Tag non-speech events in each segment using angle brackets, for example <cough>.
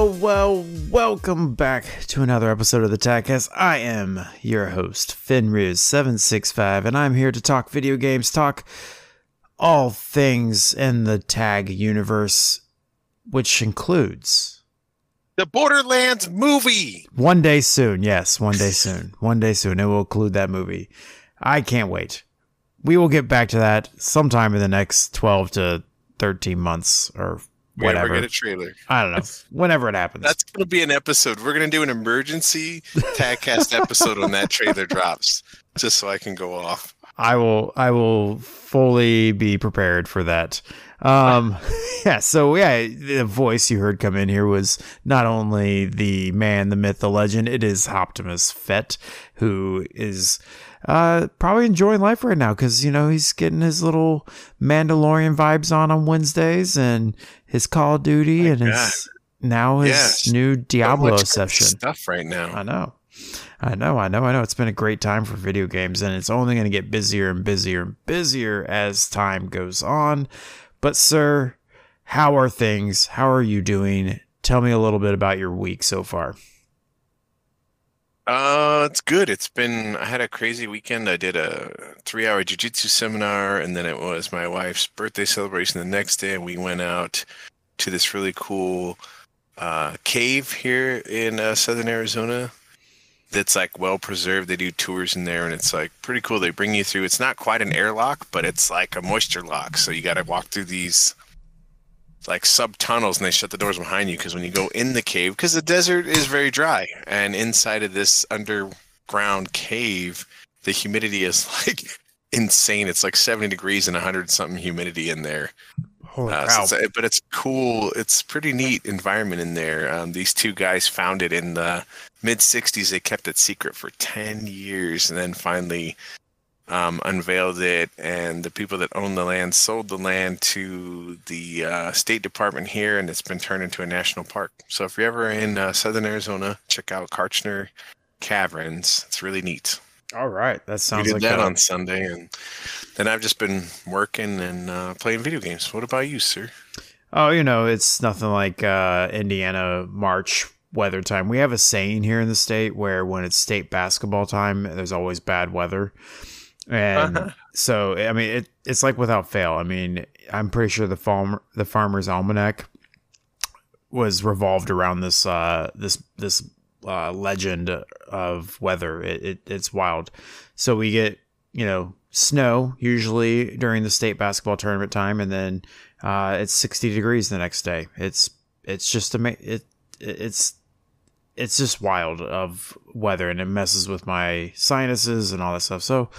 Well, well, welcome back to another episode of the Tagcast. I am your host, Fenriz765, and I'm here to talk video games, talk all things in the Tag universe, which includes The Borderlands movie. one day soon. Yes, one day soon. <laughs> One day soon. It will include that movie. I can't wait. We will get back to that sometime in the next 12 to 13 months or Whenever whatever. get a trailer. I don't know. <laughs> Whenever it happens. That's going to be an episode. We're going to do an emergency Tagcast episode when that trailer <laughs> drops, just so I can go off. I will I will fully be prepared for that. Um <laughs> yeah, so yeah, the voice you heard come in here was not only the man, the myth, the legend, it is Optimus Fett, who is uh probably enjoying life right now cuz you know, he's getting his little Mandalorian vibes on on Wednesdays and his Call of Duty and his now his Yes. new Diablo good session. stuff right now. I know. I know, I know, I know. It's been a great time for video games, and it's only going to get busier and busier and busier as time goes on. But, sir, how are things? How are you doing? Tell me a little bit about your week so far. Uh, it's good. It's been. I had a crazy weekend. I did a three-hour jujitsu seminar, and then it was my wife's birthday celebration the next day, and we went out to this really cool uh, cave here in uh, southern Arizona. That's like well preserved. They do tours in there, and it's like pretty cool. They bring you through. It's not quite an airlock, but it's like a moisture lock. So you got to walk through these like sub tunnels and they shut the doors behind you because when you go in the cave because the desert is very dry and inside of this underground cave the humidity is <laughs> like insane it's like 70 degrees and 100 something humidity in there Holy uh, so it's but it's cool it's pretty neat environment in there um, these two guys found it in the mid 60s they kept it secret for 10 years and then finally um, unveiled it, and the people that own the land sold the land to the uh, State Department here, and it's been turned into a national park. So if you're ever in uh, southern Arizona, check out Kartchner Caverns. It's really neat. All right. That sounds We did like that a- on Sunday, and then I've just been working and uh, playing video games. What about you, sir? Oh, you know, it's nothing like uh, Indiana March weather time. We have a saying here in the state where when it's state basketball time, there's always bad weather. And Uh-huh. so, I mean, it, it's like without fail. I mean, I'm pretty sure the farm, the farmer's almanac was revolved around this, uh, this, this, uh, legend of weather. It, it, it's wild. So we get, you know, snow usually during the state basketball tournament time. And then, uh, it's 60 degrees the next day. It's, it's just, ama- it, it's, it's just wild of weather and it messes with my sinuses and all that stuff. So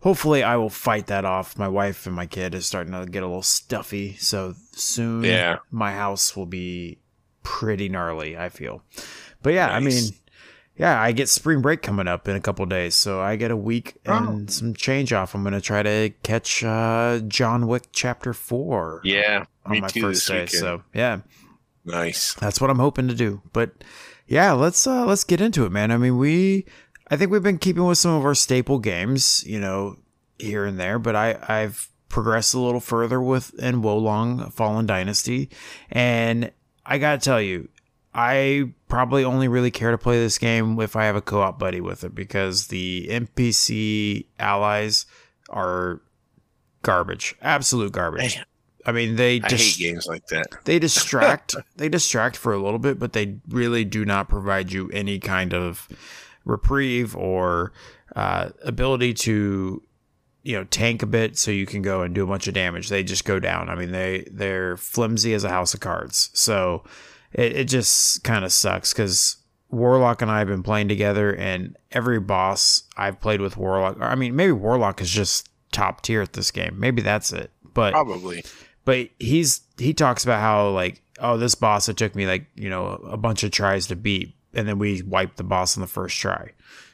hopefully I will fight that off. My wife and my kid is starting to get a little stuffy. So soon Yeah. my house will be pretty gnarly, I feel. But yeah, I mean, yeah, I get spring break coming up in a couple days, so I get a week and some change off. I'm gonna try to catch uh, John Wick Chapter Four Yeah, on my first day. weekend. So yeah, Nice. that's what I'm hoping to do. But yeah, let's uh let's get into it, man. I mean, we I think we've been keeping with some of our staple games, you know, here and there, but I I've progressed a little further with in Wo Long Fallen Dynasty, and I got to tell you, I probably only really care to play this game if I have a co-op buddy with it because the NPC allies are garbage, absolute garbage. I mean, they I just hate games like that. <laughs> they distract they distract for a little bit but they really do not provide you any kind of reprieve or uh, ability to you know tank a bit so you can go and do a bunch of damage. They just go down. I mean they they're flimsy as a house of cards. So it, it just kind of sucks because Warlock and I have been playing together, and every boss I've played with Warlock. I mean, maybe Warlock is just top tier at this game. Maybe that's it. But Probably. But he's he talks about how like oh this boss it took me like you know a bunch of tries to beat and then we wiped the boss on the first try.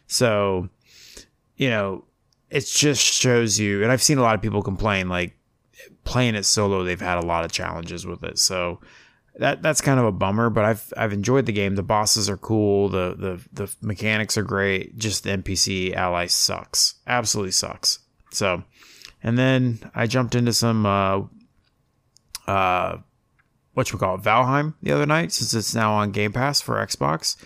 So you know it just shows you and i've seen a lot of people complain like playing it solo they've had a lot of challenges with it. So that that's kind of a bummer but i've i've enjoyed the game. The bosses are cool. The the the mechanics are great. Just the npc ally sucks. Absolutely sucks. So and then i jumped into some uh uh what we call it valheim the other night since it's now on game pass for xbox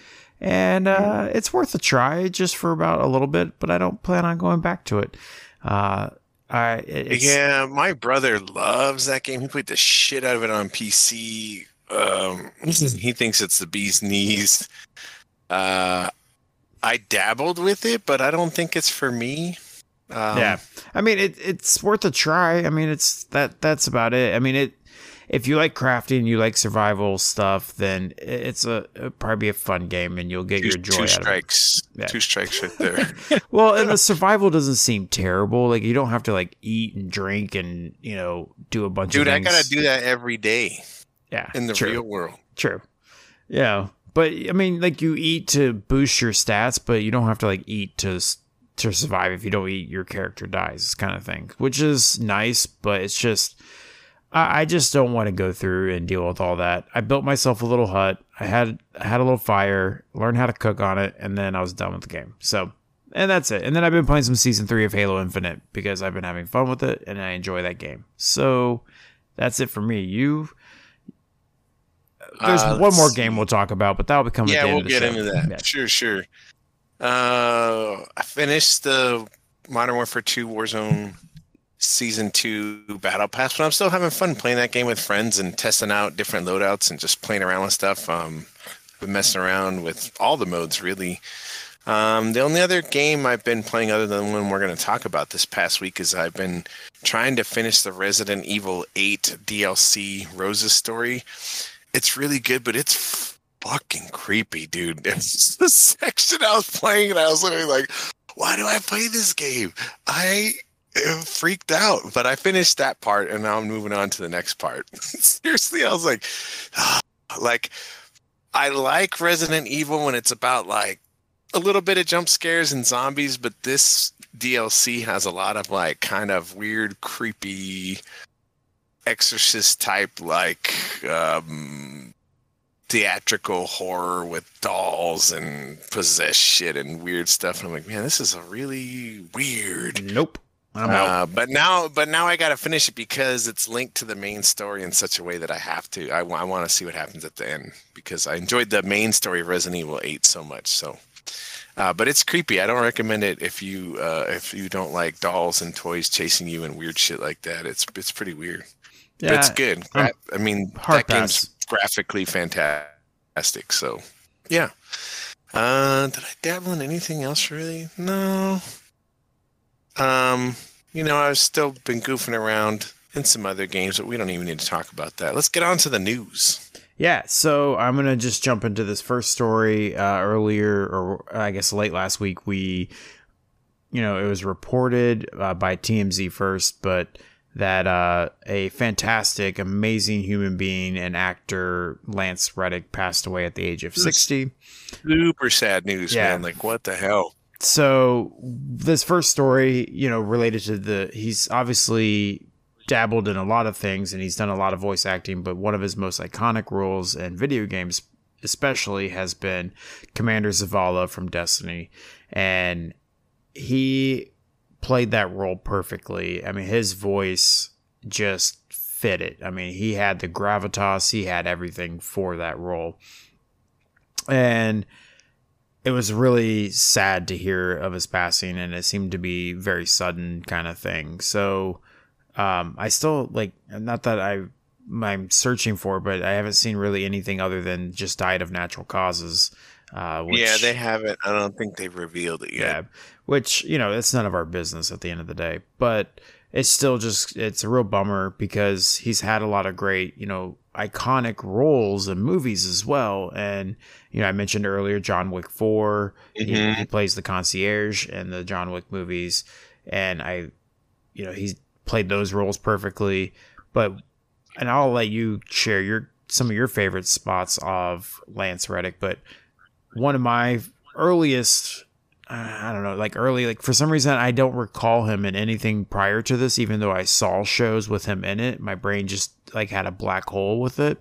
and uh it's worth a try just for about a little bit but i don't plan on going back to it uh i it's, yeah, my brother loves that game. He played the shit out of it on PC. Um, <laughs> he thinks it's the bee's knees. Uh, I dabbled with it, but I don't think it's for me. Um, yeah i mean it, it's worth a try i mean it's that that's about it i mean it if you like crafting you like survival stuff then it's a probably be a fun game and you'll get two, your joy two out strikes. Yeah. Two strikes right there. <laughs> well and the survival doesn't seem terrible like you don't have to like eat and drink and you know do a bunch Dude, of Dude, I gotta do that every day yeah in the true. real world. True. Yeah, but I mean, like you eat to boost your stats, but you don't have to like eat to to survive. If you don't eat, your character dies, kind of thing, which is nice. But it's just, I, I just don't want to go through and deal with all that. I built myself a little hut. I had I had a little fire, learned how to cook on it, and then I was done with the game. So. And that's it. And then I've been playing some season three of Halo Infinite because I've been having fun with it and I enjoy that game. So that's it for me. You there's Uh, one more game we'll talk about, but that'll become Yeah, we'll get show. into that. Yeah. Sure, sure. Uh, I finished the Modern Warfare 2 Warzone Season 2 Battle Pass, but I'm still having fun playing that game with friends and testing out different loadouts and just playing around with stuff. Um, been messing around with all the modes, really. Um, the only other game I've been playing, other than the one we're going to talk about this past week, is I've been trying to finish the Resident Evil 8 DLC Rose's story. It's really good, but it's fucking creepy, dude. <laughs> It's the section I was playing, and I was literally like, why do I play this game? I <laughs> freaked out, but I finished that part, and now I'm moving on to the next part. <laughs> Seriously, I was like, <sighs> like, I like Resident Evil when it's about like a little bit of jump scares and zombies, but this DLC has a lot of like kind of weird, creepy exorcist type like um theatrical horror with dolls and possessed shit and weird stuff and i'm like man this is a really weird Nope. Uh, but now but now i gotta finish it because it's linked to the main story in such a way that i have to i, want to see what happens at the end because i enjoyed the main story of resident evil 8 so much so uh, but it's creepy. I don't recommend it if you uh, if you don't like dolls and toys chasing you and weird shit like that. It's it's pretty weird. But it's good. Gra- I mean, that game's graphically fantastic. So, yeah. Uh, did I dabble in anything else really? No. Um, you know, I've still been goofing around in some other games, but we don't even need to talk about that. Let's get on to the news. Yeah, so I'm gonna just jump into this first story. Uh, earlier, or I guess late last week, we, you know, it was reported uh, by TMZ first, but that uh, a fantastic, amazing human being and actor Lance Reddick passed away at the age of 60. Super sad news, Yeah. man. Like, what the hell? So this first story, you know, related to the he's obviously dabbled in a lot of things and he's done a lot of voice acting, but one of his most iconic roles in video games especially has been Commander Zavala from Destiny and he played that role perfectly. I mean, his voice just fit it. I mean, he had the gravitas, he had everything for that role. And it was really sad to hear of his passing and it seemed to be very sudden kind of thing so um i still like not that i i'm searching for but i haven't seen really anything other than just died of natural causes Uh, which, yeah, they haven't. I don't think they've revealed it yet. yeah, which you know it's none of our business at the end of the day, but it's still just it's a real bummer because he's had a lot of great you know iconic roles in movies as well, and you know I mentioned earlier John Wick 4 he, Mhm. he plays the concierge in the John Wick movies, and I, you know, he's played those roles perfectly. But and I'll let you share your some of your favorite spots of Lance Reddick. But one of my earliest, I don't know, like early, like for some reason I don't recall him in anything prior to this, even though I saw shows with him in it. My brain just like had a black hole with it.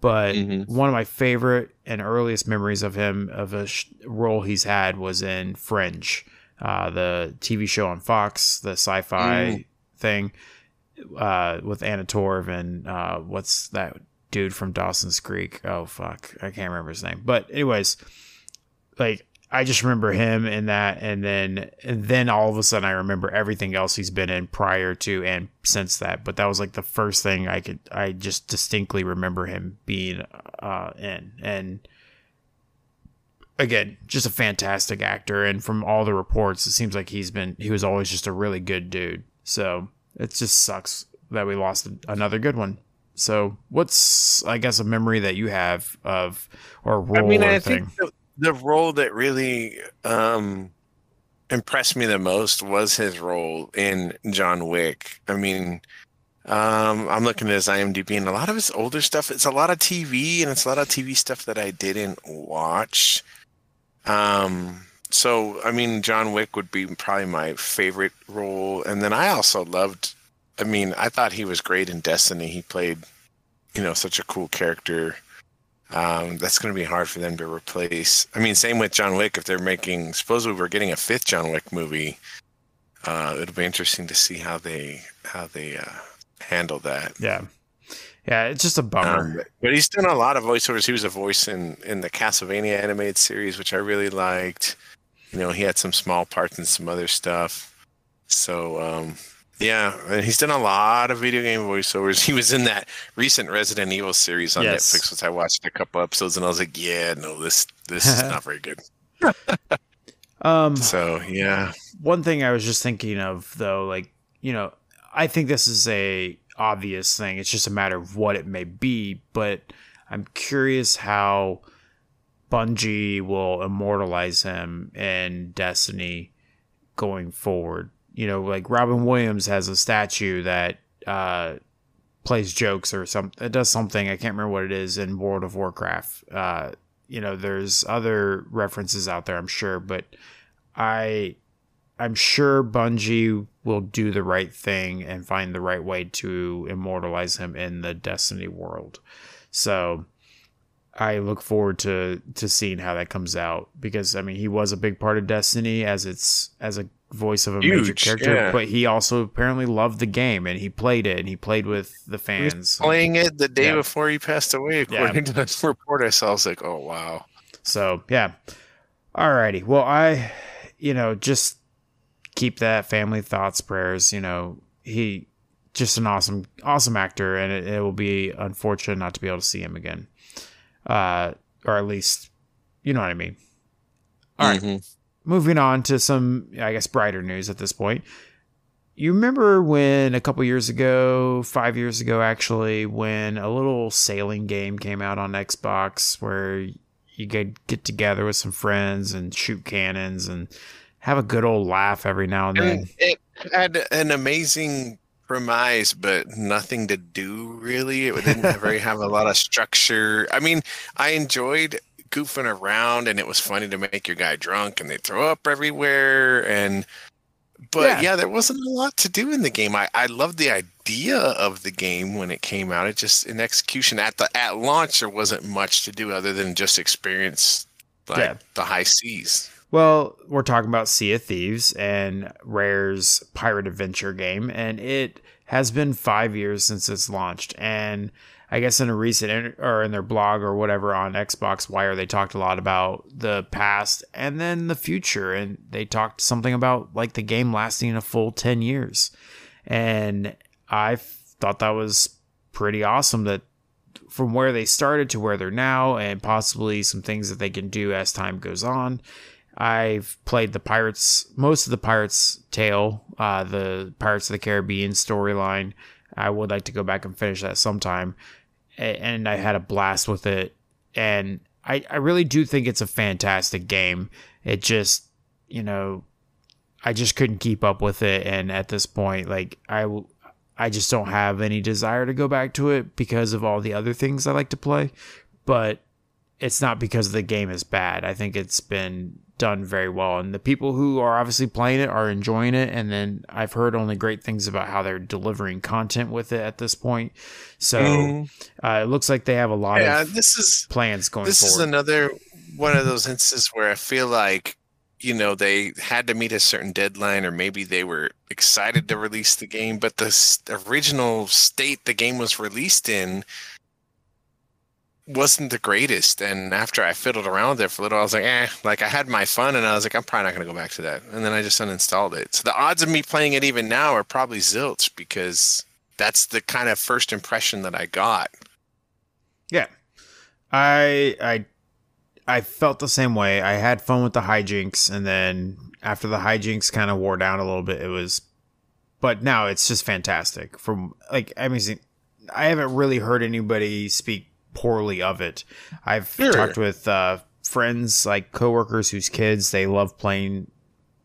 But Mhm. one of my favorite and earliest memories of him of a sh- role he's had was in Fringe, uh, the TV show on Fox, the sci-fi Mm. thing uh, with Anna Torv and uh, what's that dude from Dawson's Creek? Oh fuck, I can't remember his name. But anyways, like I just remember him in that, and then and then all of a sudden I remember everything else he's been in prior to and since that. But that was like the first thing I could I just distinctly remember him being uh, in, and again, just a fantastic actor. And from all the reports, it seems like he's been he was always just a really good dude. So it just sucks that we lost another good one. So what's I guess a memory that you have of or a role I mean, or I thing? think the, the role that really um, impressed me the most was his role in John Wick. I mean, um, I'm looking at his IMDb, and a lot of his older stuff. It's a lot of TV, and it's a lot of TV stuff that I didn't watch. Um, so I mean, John Wick would be probably my favorite role, and then I also loved. I mean, I thought he was great in Destiny. He played, you know, such a cool character. Um, that's going to be hard for them to replace. I mean, same with John Wick. If they're making, supposedly we're getting a fifth John Wick movie. Uh, it'll be interesting to see how they how they uh, handle that. Yeah. Yeah, it's just a bummer. Um, but he's done a lot of voiceovers. He was a voice in in the Castlevania animated series, which I really liked. You know, he had some small parts in some other stuff. So um, yeah, and he's done a lot of video game voiceovers. <laughs> He was in that recent Resident Evil series on Yes. Netflix, which I watched a couple episodes, and I was like, yeah, no, this this is <laughs> not very good. <laughs> um So yeah, one thing I was just thinking of though, like, you know, I think this is a obvious thing. It's just a matter of what it may be, but I'm curious how Bungie will immortalize him in Destiny going forward. You know, like Robin Williams has a statue that uh plays jokes or something. It does something. I can't remember what it is in World of Warcraft. Uh, you know, there's other references out there, I'm sure, but I I'm sure Bungie will do the right thing and find the right way to immortalize him in the Destiny world. So I look forward to to seeing how that comes out because I mean he was a big part of Destiny as its as a voice of a major character, yeah. but he also apparently loved the game and he played it and he played with the he was fans. playing it the day Yeah. before he passed away, Yeah. according to this report I saw. I was like, oh wow. So yeah. Alrighty. Well I you know, just keep that family thoughts, prayers, you know, he just an awesome awesome actor and it, it will be unfortunate not to be able to see him again. Uh or at least you know what I mean. All right. Moving on to some i guess brighter news at this point you remember when a couple years ago five years ago actually when a little sailing game came out on xbox where you could get together with some friends and shoot cannons and have a good old laugh every now and then it had an amazing premise, but nothing to do really. It didn't <laughs> very have a lot of structure. I mean, I enjoyed goofing around, and it was funny to make your guy drunk, and they throw up everywhere, and but Yeah. yeah. there wasn't a lot to do in the game. I I loved the idea of the game when it came out. It just in execution at the at launch there wasn't much to do other than just experience like Yeah. the high seas. Well, we're talking about Sea of Thieves and Rare's pirate adventure game, and it has been five years since it's launched. And I guess in a recent or in their blog or whatever on Xbox Wire, they talked a lot about the past and then the future, and they talked something about like the game lasting a full ten years. And I thought that was pretty awesome that from where they started to where they're now, and possibly some things that they can do as time goes on. I've played the Pirates, most of the Pirates Tale, uh, the Pirates of the Caribbean storyline. I would like to go back and finish that sometime, and I had a blast with it. And I, I really do think it's a fantastic game. It just, you know, I just couldn't keep up with it, and at this point, like I, I just don't have any desire to go back to it because of all the other things I like to play. But it's not because the game is bad. I think it's been done very well, and the people who are obviously playing it are enjoying it. And then I've heard only great things about how they're delivering content with it at this point. So mm. uh, it looks like they have a lot yeah, of this is plans going. This forward. is another one of those instances where I feel like you know they had to meet a certain deadline or maybe they were excited to release the game but the original state the game was released in wasn't the greatest. And after I fiddled around with it for a little, I was like, eh, like I had my fun and I was like, I'm probably not going to go back to that. And then I just uninstalled it. So the odds of me playing it even now are probably zilch because that's the kind of first impression that I got. Yeah. I, I, I felt the same way. I had fun with the hijinks and then after the hijinks kind of wore down a little bit, it was, but now it's just fantastic from like, I mean, I haven't really heard anybody speak poorly of it. I've sure. talked with uh, friends, like coworkers whose kids they love playing.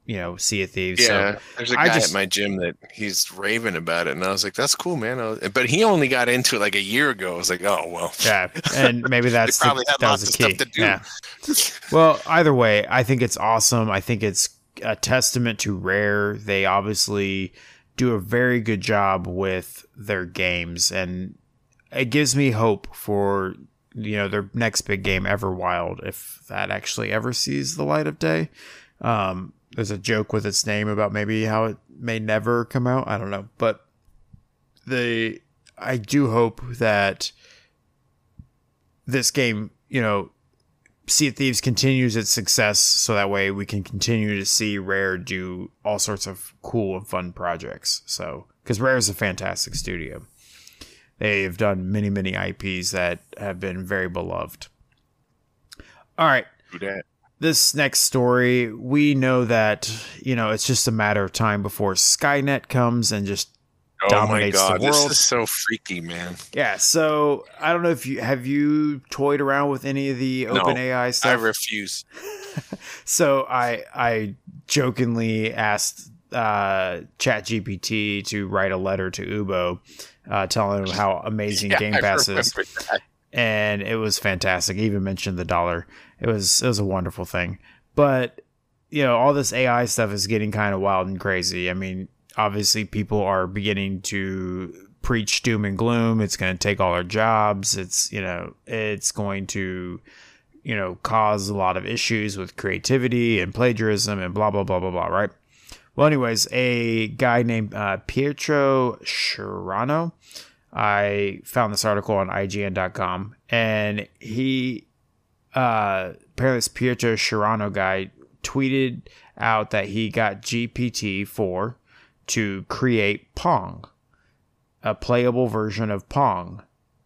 You know, Sea of Thieves. Yeah, so there's a guy just, at my gym that he's raving about it, and I was like, "That's cool, man." Was, but he only got into it like a year ago. I was like, "Oh well." Yeah, and maybe <laughs> that's the, probably had lots the key. Stuff to do. Yeah. <laughs> well, either way, I think it's awesome. I think it's a testament to Rare. They obviously do a very good job with their games, and it gives me hope for you know their next big game, Everwild, if that actually ever sees the light of day. Um, there's a joke with its name about maybe how it may never come out. I don't know, but the I do hope that this game, you know, Sea of Thieves continues its success, so that way we can continue to see Rare do all sorts of cool and fun projects. So, because Rare is a fantastic studio. They've done many, many IPs that have been very beloved. All right. This next story, we know that, you know, it's just a matter of time before Skynet comes and just oh dominates the world. This is so freaky, man. Yeah. So I don't know if you have you toyed around with any of the no, OpenAI stuff. I refuse. <laughs> so I I jokingly asked uh, ChatGPT to write a letter to Ubo uh, telling him how amazing yeah, Game Pass is. And it was fantastic. He even mentioned the dollar. It was it was a wonderful thing. But you know, all this AI stuff is getting kind of wild and crazy. I mean, obviously people are beginning to preach doom and gloom. It's going to take all our jobs. It's, you know, it's going to you know, cause a lot of issues with creativity and plagiarism and blah blah blah blah blah, right? Well, anyways, a guy named uh, Pietro Schirano. I found this article on IGN.com, and he, uh, apparently, this Pietro Schirano guy tweeted out that he got GPT 4 to create Pong, a playable version of Pong.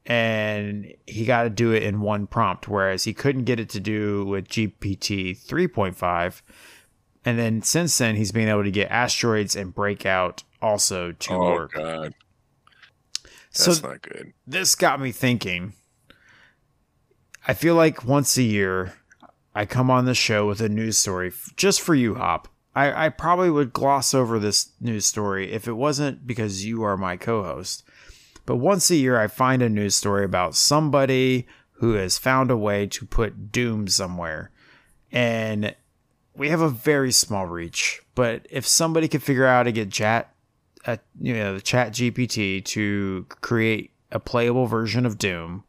And he got to do it in one prompt, whereas he couldn't get it to do with GPT 3.5 and then since then, he's been able to get asteroids and breakout also to oh, work. God. That's so not good. This got me thinking. I feel like once a year, I come on the show with a news story just for you, Hop. I, I probably would gloss over this news story if it wasn't because you are my co host. But once a year, I find a news story about somebody who has found a way to put doom somewhere. And we have a very small reach, but if somebody could figure out how to get chat, uh, you know, the chat GPT to create a playable version of Doom,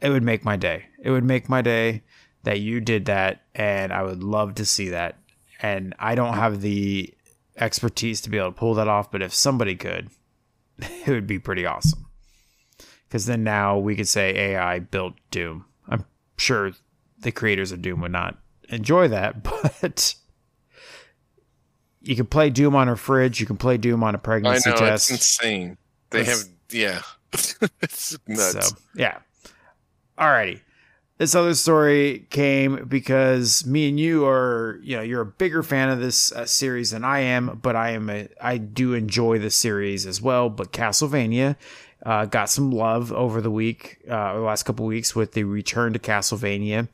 it would make my day. It would make my day that you did that, and I would love to see that. And I don't have the expertise to be able to pull that off, but if somebody could, <laughs> it would be pretty awesome. Because then now we could say AI built Doom. I'm sure the creators of Doom would not enjoy that, <laughs> but you can play Doom on a fridge. You can play Doom on a pregnancy I know, test. It's insane. They have yeah. <laughs> it's nuts. So yeah. Alrighty. This other story came because me and you are, you know, you're a bigger fan of this uh, series than I am, but I am a, I do enjoy the series as well. But Castlevania uh, got some love over the week, uh, the last couple weeks with the Return to Castlevania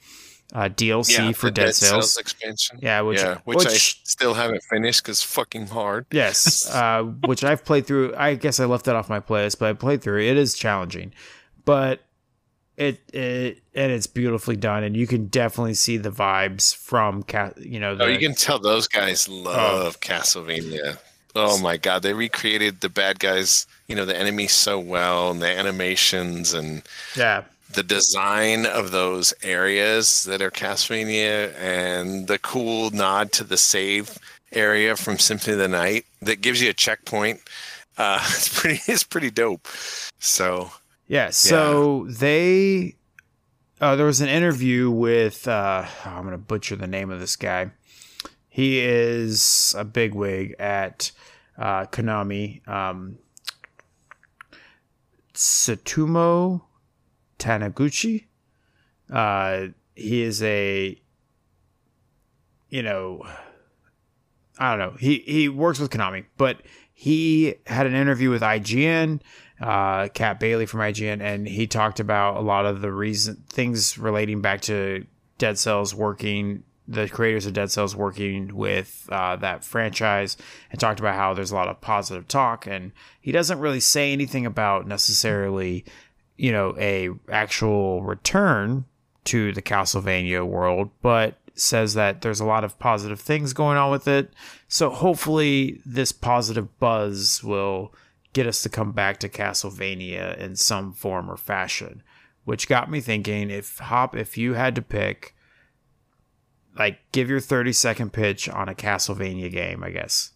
uh, DLC Yeah, for the Dead, Cells. expansion. Yeah, which, yeah, which, I still haven't finished because fucking hard. Yes, <laughs> uh, which I've played through. I guess I left that off my playlist, but I played through. it. It is challenging, but it it and it's beautifully done, and you can definitely see the vibes from you know. The, Oh, you can tell those guys love Castlevania. Oh my god, they recreated the bad guys, you know, the enemies so well, and the animations and yeah, the design of those areas that are Castlevania, and the cool nod to the save area from Symphony of the Night that gives you a checkpoint. Uh, <laughs> it's pretty, it's pretty dope. So yeah. So they, uh, there was an interview with. Uh, oh, I'm gonna butcher the name of this guy. He is a bigwig at uh, Konami. Um, Satomo Taniguchi. Uh, he is a, you know, I don't know. He he works with Konami, but he had an interview with IGN, uh, Cat Bailey from IGN, and he talked about a lot of the reason things relating back to Dead Cells working. The creators of Dead Cells working with uh, that franchise and talked about how there's a lot of positive talk, and he doesn't really say anything about necessarily you know a actual return to the Castlevania world, but says that there's a lot of positive things going on with it. So hopefully this positive buzz will get us to come back to Castlevania in some form or fashion. Which got me thinking if Hop if you had to pick like give your 30 second pitch on a Castlevania game, I guess.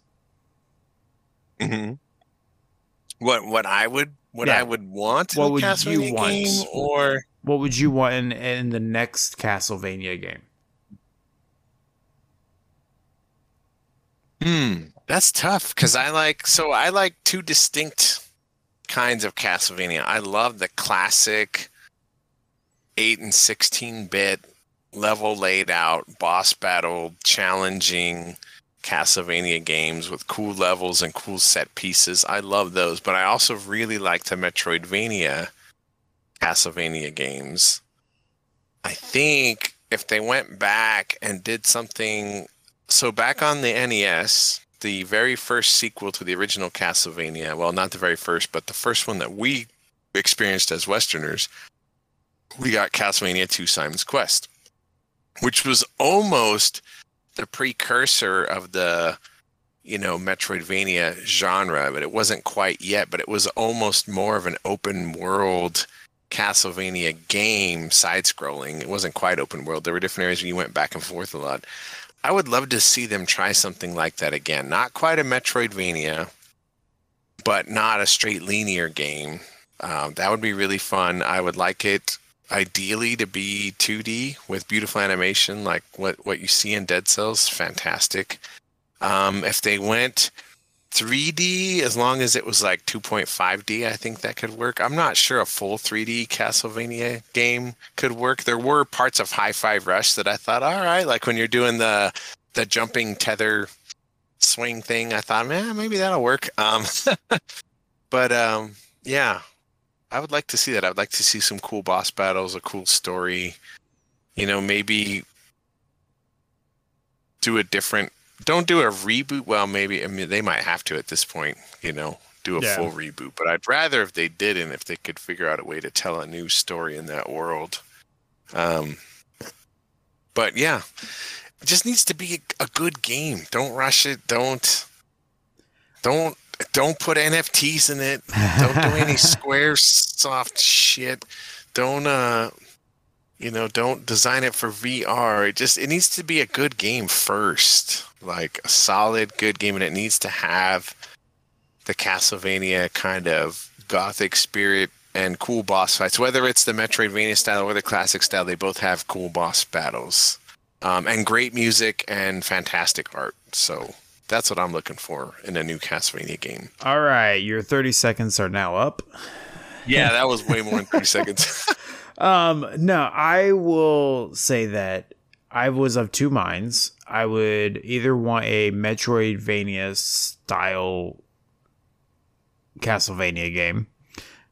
hmm what what I would what Yeah. I would want What would you want? game, or What would you want in, in the next Castlevania game? Hmm, that's tough because I like so I like two distinct kinds of Castlevania. I love the classic eight and sixteen bit level laid out boss battle challenging Castlevania games with cool levels and cool set pieces. I love those, but I also really like the Metroidvania Castlevania games. I think if they went back and did something so back on the NES, the very first sequel to the original Castlevania, well, not the very first, but the first one that we experienced as Westerners, we got Castlevania 2 Simon's Quest, which was almost the precursor of the, you know, Metroidvania genre, but it wasn't quite yet, but it was almost more of an open world Castlevania game, side scrolling. It wasn't quite open world. There were different areas where you went back and forth a lot. I would love to see them try something like that again. Not quite a Metroidvania, but not a straight linear game. Um, that would be really fun. I would like it ideally to be 2D with beautiful animation, like what, what you see in Dead Cells. Fantastic. Um, if they went 3D, as long as it was like 2.5D, I think that could work. I'm not sure a full 3D Castlevania game could work. There were parts of Hi-Fi Rush that I thought, all right, like when you're doing the the jumping tether swing thing, I thought, man, maybe that'll work. Um, <laughs> but um, yeah, I would like to see that. I'd like to see some cool boss battles, a cool story. You know, maybe do a different. Don't do a reboot. Well, maybe I mean they might have to at this point. You know, do a Yeah. full reboot. But I'd rather if they didn't, if they could figure out a way to tell a new story in that world. Um, but yeah, it just needs to be a, a good game. Don't rush it. Don't don't don't put NFTs in it. Don't do any <laughs> square soft shit. Don't uh you know, don't design it for VR. It just it needs to be a good game first. Like a solid good game and it needs to have the Castlevania kind of gothic spirit and cool boss fights. Whether it's the Metroidvania style or the classic style, they both have cool boss battles. Um, and great music and fantastic art. So that's what I'm looking for in a new Castlevania game. All right, your 30 seconds are now up. Yeah, that was way more than 30 <laughs> seconds. um, no, I will say that I was of two minds. I would either want a Metroidvania style Castlevania game,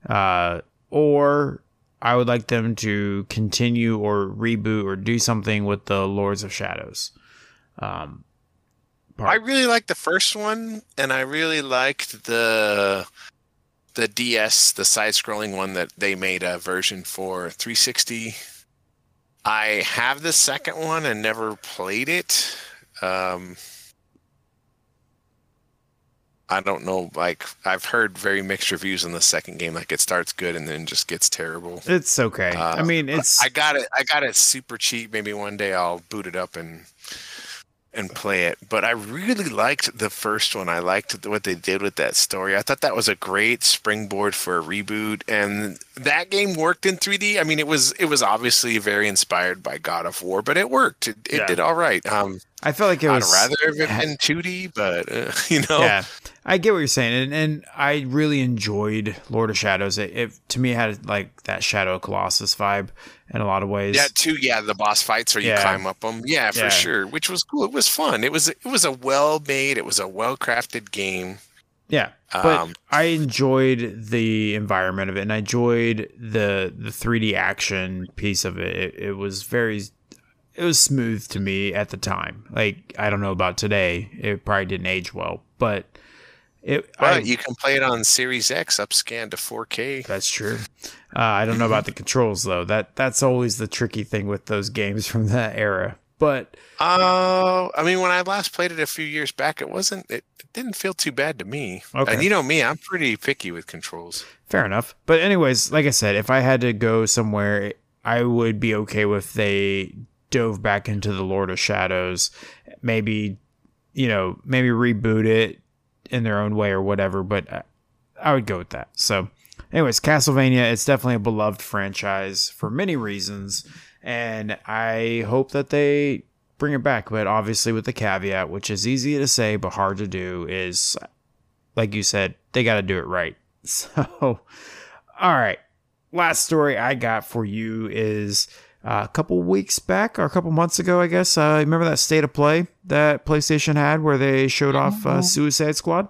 uh, or I would like them to continue or reboot or do something with the Lords of Shadows. Um, I really liked the first one, and I really liked the the DS, the side-scrolling one that they made a version for 360. I have the second one and never played it. Um, I don't know. Like I've heard very mixed reviews on the second game. Like it starts good and then just gets terrible. It's okay. Uh, I mean, it's. I got it. I got it super cheap. Maybe one day I'll boot it up and and play it. But I really liked the first one. I liked what they did with that story. I thought that was a great springboard for a reboot, and that game worked in 3D. I mean, it was it was obviously very inspired by God of War, but it worked. It, it yeah. did all right. Um, I felt like it I'd was. I'd rather have it been 2D, but uh, <laughs> you know. Yeah, I get what you're saying, and, and I really enjoyed Lord of Shadows. It, it to me had like that Shadow Colossus vibe in a lot of ways. Yeah, too. Yeah, the boss fights where you yeah. climb up them. Yeah, for yeah. sure. Which was cool. It was fun. It was it was a well made. It was a well crafted game. Yeah, but um, I enjoyed the environment of it, and I enjoyed the the 3D action piece of it. It, it was very, it was smooth to me at the time. Like I don't know about today. It probably didn't age well, but it, but I, you can play it on Series X upscan to 4K. That's true. Uh, I don't know about the controls though. That that's always the tricky thing with those games <laughs> from that era. But uh, I mean, when I last played it a few years back, it wasn't. It, it didn't feel too bad to me. Okay. And you know me, I'm pretty picky with controls. Fair enough. But anyways, like I said, if I had to go somewhere, I would be okay with they dove back into the Lord of Shadows. Maybe, you know, maybe reboot it in their own way or whatever, but I would go with that. So, anyways, Castlevania, it's definitely a beloved franchise for many reasons, and I hope that they bring it back. But obviously, with the caveat, which is easy to say but hard to do, is like you said, they got to do it right. <laughs> So, all right, last story I got for you is. Uh, a couple weeks back or a couple months ago, I guess. Uh, remember that state of play that PlayStation had where they showed off uh, mm-hmm. Suicide Squad?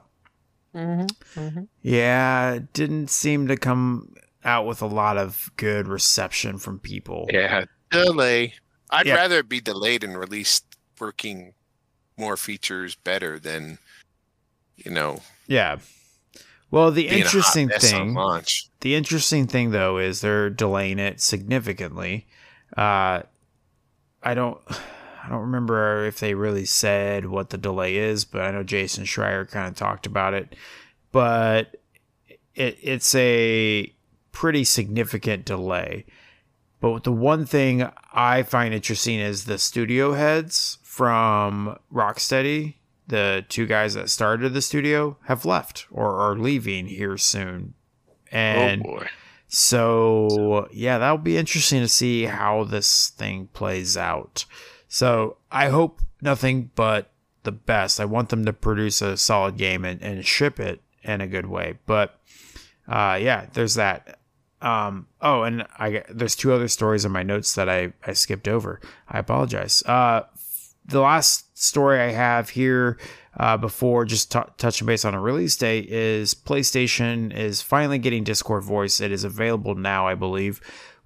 Mm-hmm. Mm-hmm. Yeah, didn't seem to come out with a lot of good reception from people. Yeah, delay. I'd yeah. rather it be delayed and released working more features better than, you know. Yeah. Well, the interesting thing, the interesting thing though, is they're delaying it significantly uh, I don't. <sighs> I don't remember if they really said what the delay is, but I know Jason Schreier kind of talked about it. But it, it's a pretty significant delay. But the one thing I find interesting is the studio heads from Rocksteady, the two guys that started the studio, have left or are leaving here soon. And oh boy. So yeah, that'll be interesting to see how this thing plays out. So I hope nothing but the best. I want them to produce a solid game and, and ship it in a good way. But uh, yeah, there's that. Um, oh, and I there's two other stories in my notes that I, I skipped over. I apologize. Uh, the last story I have here uh, before just t- touching base on a release date is PlayStation is finally getting Discord voice. It is available now, I believe,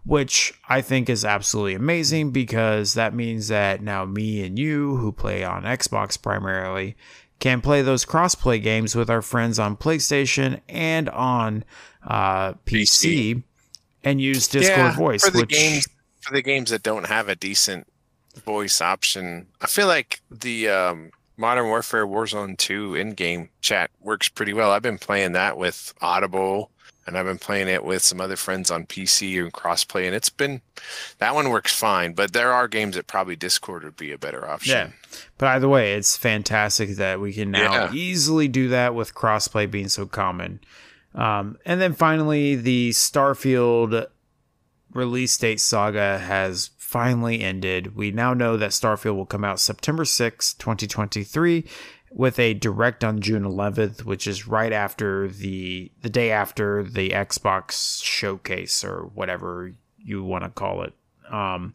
which I think is absolutely amazing because that means that now me and you, who play on Xbox primarily, can play those crossplay games with our friends on PlayStation and on uh, PC, PC, and use Discord yeah, voice. For the which, games for the games that don't have a decent voice option, I feel like the um, Modern Warfare Warzone 2 in game chat works pretty well. I've been playing that with Audible and I've been playing it with some other friends on PC and crossplay, and it's been that one works fine. But there are games that probably Discord would be a better option. Yeah, but either way, it's fantastic that we can now yeah. easily do that with crossplay being so common. Um, and then finally, the Starfield release date saga has finally ended. We now know that Starfield will come out September 6, 2023, with a direct on June 11th, which is right after the the day after the Xbox showcase or whatever you want to call it. Um,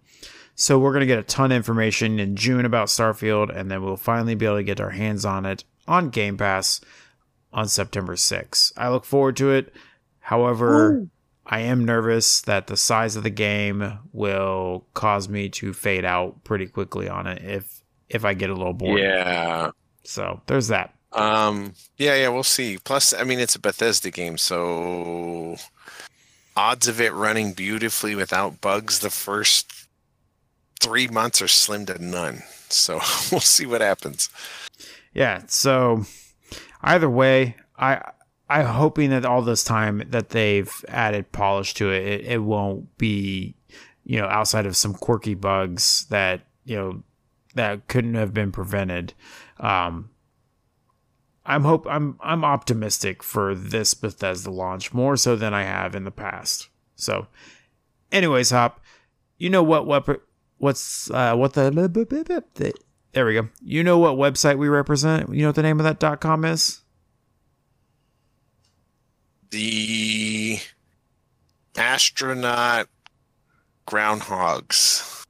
so we're gonna get a ton of information in June about Starfield, and then we'll finally be able to get our hands on it on Game Pass on September 6th. I look forward to it. However, Ooh. I am nervous that the size of the game will cause me to fade out pretty quickly on it if if I get a little bored. Yeah. So there's that. Um. Yeah. Yeah. We'll see. Plus, I mean, it's a Bethesda game, so odds of it running beautifully without bugs the first three months are slim to none. So <laughs> we'll see what happens. Yeah. So either way, I I'm hoping that all this time that they've added polish to it, it, it won't be, you know, outside of some quirky bugs that you know that couldn't have been prevented. Um, I'm hope I'm I'm optimistic for this Bethesda launch more so than I have in the past. So, anyways, Hop, you know what what what's uh, what the there we go. You know what website we represent? You know what the name of that dot com is? The astronaut groundhogs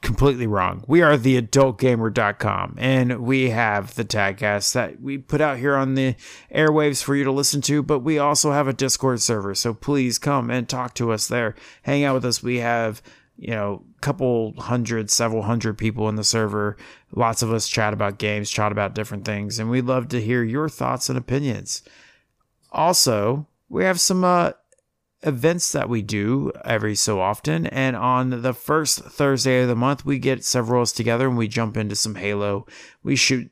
completely wrong. We are the adultgamer.com and we have the tagcast that we put out here on the airwaves for you to listen to, but we also have a Discord server. So please come and talk to us there. Hang out with us. We have, you know, a couple hundred, several hundred people in the server. Lots of us chat about games, chat about different things, and we'd love to hear your thoughts and opinions. Also, we have some uh, events that we do every so often. And on the first Thursday of the month, we get several of us together and we jump into some Halo. We shoot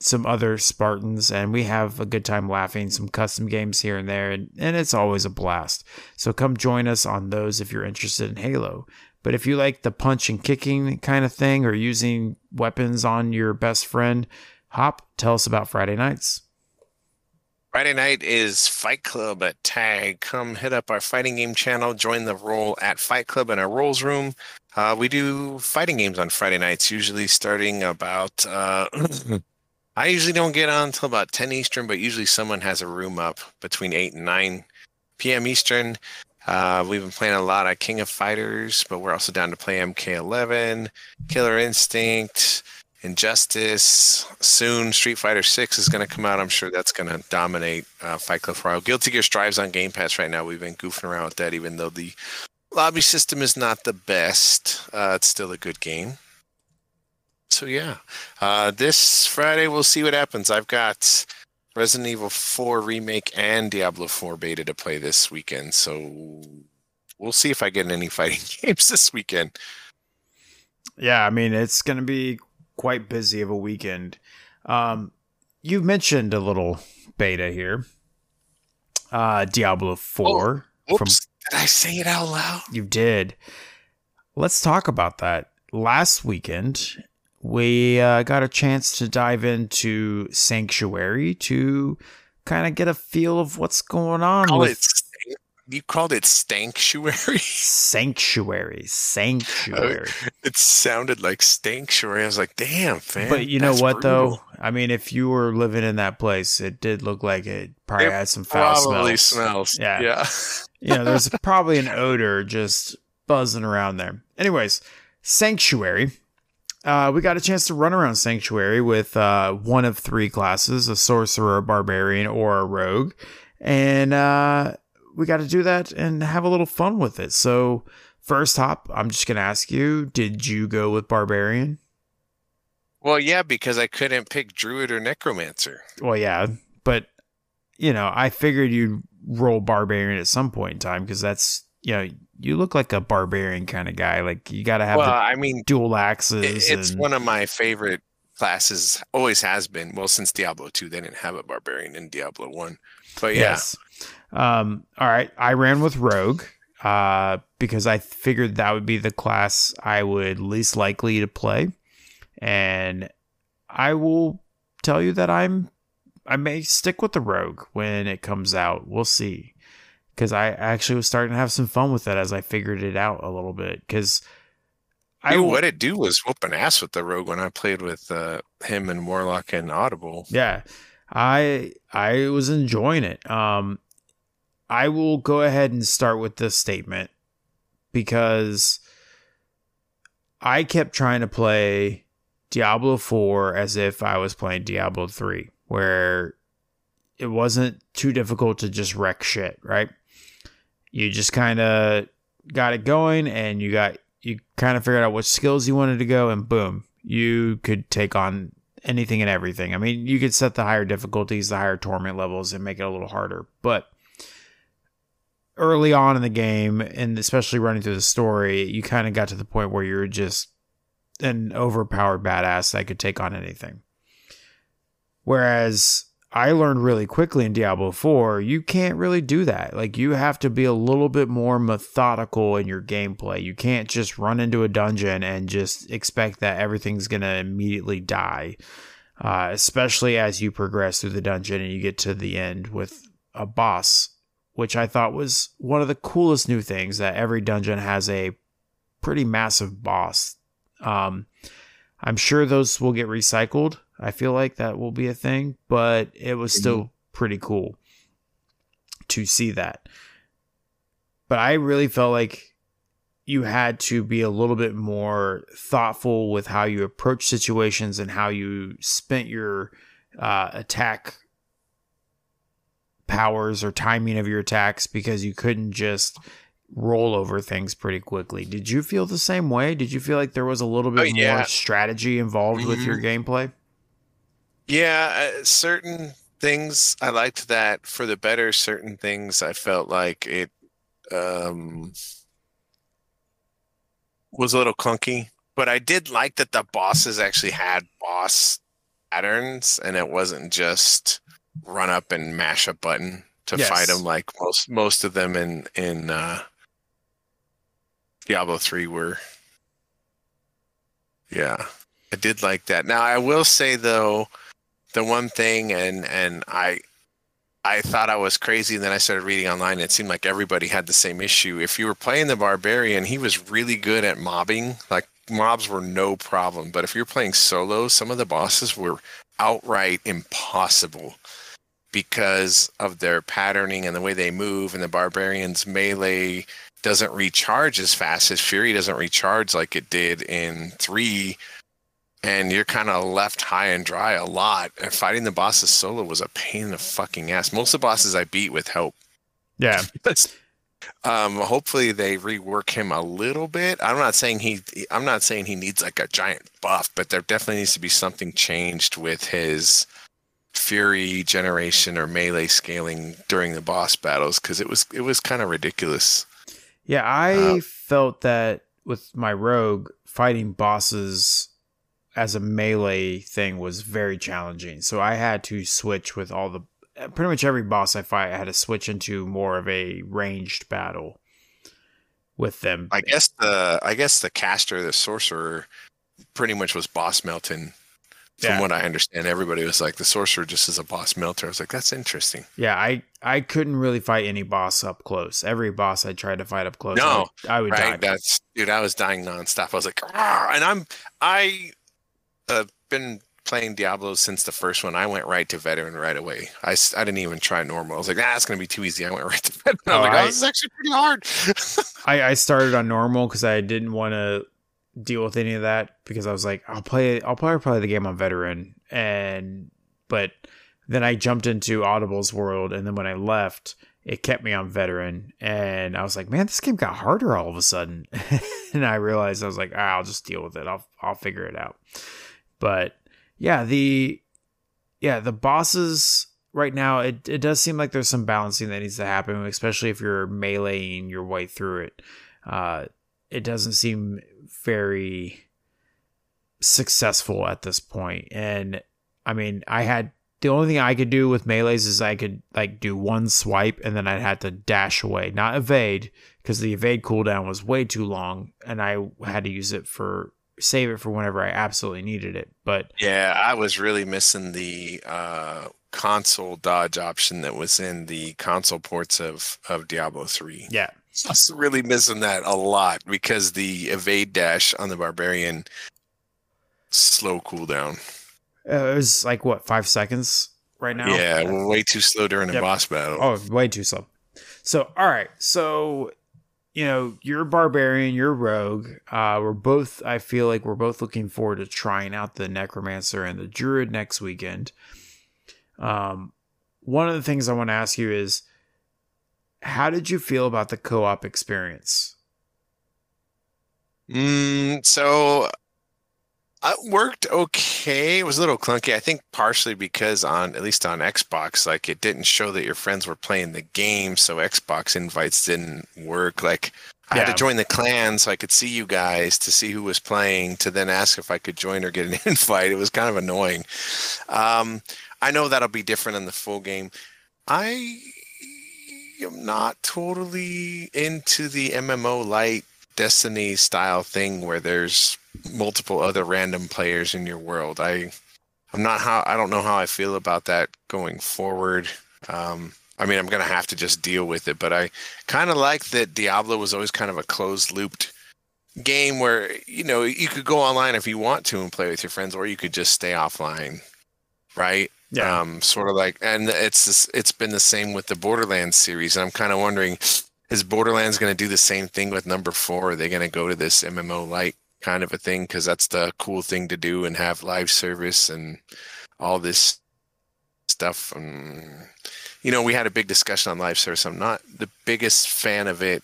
some other Spartans and we have a good time laughing, some custom games here and there, and, and it's always a blast. So come join us on those if you're interested in Halo. But if you like the punch and kicking kind of thing or using weapons on your best friend, Hop, tell us about Friday nights. Friday night is Fight Club at Tag. Come hit up our fighting game channel, join the role at Fight Club in our roles room. Uh, we do fighting games on Friday nights, usually starting about. Uh, <clears throat> I usually don't get on until about 10 Eastern, but usually someone has a room up between 8 and 9 p.m. Eastern. Uh, we've been playing a lot of King of Fighters, but we're also down to play MK11, Killer Instinct. Injustice. Soon, Street Fighter Six is going to come out. I'm sure that's going to dominate uh, Fight Club while. Guilty Gear Strive's on Game Pass right now. We've been goofing around with that, even though the lobby system is not the best. Uh, it's still a good game. So yeah, uh, this Friday we'll see what happens. I've got Resident Evil 4 remake and Diablo 4 beta to play this weekend. So we'll see if I get any <laughs> fighting games this weekend. Yeah, I mean it's going to be quite busy of a weekend. Um, you mentioned a little beta here. Uh, Diablo 4. Oh, from, did I say it out loud? You did. Let's talk about that. Last weekend, we uh, got a chance to dive into Sanctuary to kind of get a feel of what's going on Call with it you called it sanctuary. Sanctuary, sanctuary. <laughs> it sounded like sanctuary. I was like, damn, man. But you know what, brutal. though? I mean, if you were living in that place, it did look like it probably it had some foul probably smells. smells. Yeah, yeah. you know, there's <laughs> probably an odor just buzzing around there. Anyways, sanctuary. Uh, we got a chance to run around sanctuary with uh, one of three classes: a sorcerer, a barbarian, or a rogue. And uh, we got to do that and have a little fun with it. So, first hop, I'm just going to ask you did you go with Barbarian? Well, yeah, because I couldn't pick Druid or Necromancer. Well, yeah, but, you know, I figured you'd roll Barbarian at some point in time because that's, you know, you look like a barbarian kind of guy. Like you got to have. Well, I mean, dual axes. It's and... one of my favorite classes. Always has been. Well, since Diablo two, they didn't have a barbarian in Diablo one. But yeah, yes. Um, all right, I ran with Rogue uh, because I figured that would be the class I would least likely to play, and I will tell you that I'm I may stick with the Rogue when it comes out. We'll see, because I actually was starting to have some fun with it as I figured it out a little bit. Because I Dude, what it do was whooping ass with the rogue when I played with uh, him and Warlock and Audible. Yeah. I I was enjoying it. Um I will go ahead and start with this statement because I kept trying to play Diablo 4 as if I was playing Diablo 3 where it wasn't too difficult to just wreck shit, right? You just kind of got it going and you got you kind of figured out what skills you wanted to go and boom, you could take on anything and everything. I mean, you could set the higher difficulties, the higher torment levels, and make it a little harder. But early on in the game, and especially running through the story, you kind of got to the point where you're just an overpowered badass that could take on anything. Whereas I learned really quickly in Diablo 4, you can't really do that. Like, you have to be a little bit more methodical in your gameplay. You can't just run into a dungeon and just expect that everything's going to immediately die, uh, especially as you progress through the dungeon and you get to the end with a boss, which I thought was one of the coolest new things that every dungeon has a pretty massive boss. Um, I'm sure those will get recycled. I feel like that will be a thing, but it was still pretty cool to see that. But I really felt like you had to be a little bit more thoughtful with how you approach situations and how you spent your uh, attack powers or timing of your attacks because you couldn't just roll over things pretty quickly. Did you feel the same way? Did you feel like there was a little bit Oh, yeah. more strategy involved with your gameplay? Yeah, uh, certain things I liked that for the better. Certain things I felt like it um, was a little clunky. But I did like that the bosses actually had boss patterns, and it wasn't just run up and mash a button to Yes. fight them like most most of them in in uh, Diablo three were. Yeah, I did like that. Now I will say though, the one thing, and and I, I thought I was crazy, and then I started reading online. And it seemed like everybody had the same issue. If you were playing the barbarian, he was really good at mobbing. Like mobs were no problem. But if you're playing solo, some of the bosses were outright impossible because of their patterning and the way they move. And the barbarian's melee doesn't recharge as fast as Fury doesn't recharge like it did in three and you're kind of left high and dry a lot. And fighting the bosses solo was a pain in the fucking ass. Most of the bosses I beat with help. Yeah. um, hopefully they rework him a little bit. I'm not saying he. I'm not saying he needs like a giant buff, but there definitely needs to be something changed with his fury generation or melee scaling during the boss battles because it was it was kind of ridiculous. Yeah, I Uh, felt that with my rogue fighting bosses as a melee thing was very challenging. So I had to switch with all the pretty much every boss I fight. I had to switch into more of a ranged battle with them. I guess the I guess the caster, the sorcerer, pretty much was boss melting. From Yeah. what I understand, everybody was like the sorcerer just is a boss melter. I was like, that's interesting. yeah, I I couldn't really fight any boss up close. Every boss I tried to fight up close, No, I would, I would Right? die. That's dude. I was dying nonstop. I was like, "Argh!" and I'm I uh, been playing Diablo since the first one. I went right to veteran right away. I, I didn't even try normal. I was like, ah, it's gonna be too easy. I went <laughs> right to veteran. I Oh, was like, I- oh, this is actually pretty hard. <laughs> I, I started on normal because I didn't want to deal with any of that because I was like, I'll play I'll probably play the game on veteran and but then I jumped into Audible's world and then when I left, it kept me on veteran and I was like, man, this game got harder all of a sudden. <laughs> and I realized I was like, ah, I'll just deal with it. I'll I'll figure it out. But yeah, the yeah, the bosses right now it, it does seem like there's some balancing that needs to happen, especially if you're meleeing your way through it. Uh, it doesn't seem very successful at this point. And I mean, I had the only thing I could do with melees is I could like do one swipe and then I'd have to dash away, not evade, because the evade cooldown was way too long and I had to use it for save it for whenever I absolutely needed it. But yeah, I was really missing the uh, console dodge option that was in the console ports of of Diablo three. yeah. <laughs> I was really missing that a lot because the evade dash on the barbarian slow cooldown. Uh, it was like what five seconds right now. Yeah, we're way too slow during a Yep. boss battle. Oh, way too slow. So, all right. So, you know, you're barbarian, you're rogue. Uh, we're both, I feel like we're both looking forward to trying out the necromancer and the druid next weekend. Um, one of the things I want to ask you is how did you feel about the co op experience? Mm, so it worked okay. It was a little clunky. I think partially because on at least on Xbox, like it didn't show that your friends were playing the game, so Xbox invites didn't work. Like I had to join the clan so I could see you guys to see who was playing to then ask if I could join or get an <laughs> invite. It was kind of annoying. Um, I know that'll be different in the full game. I am not totally into the MMO light Destiny style thing where there's multiple other random players in your world. I I'm not how I don't know how I feel about that going forward. Um, I mean, I'm gonna have to just deal with it, but I kind of like that Diablo was always kind of a closed looped game where you know you could go online if you want to and play with your friends, or you could just stay offline, right? Um, sort of like, and it's this, it's been the same with the Borderlands series. And I'm kind of wondering, is Borderlands going to do the same thing with number four? Are they going to go to this MMO light kind of a thing? Because that's the cool thing to do and have live service and all this stuff. And you know, we had a big discussion on live service. I'm not the biggest fan of it.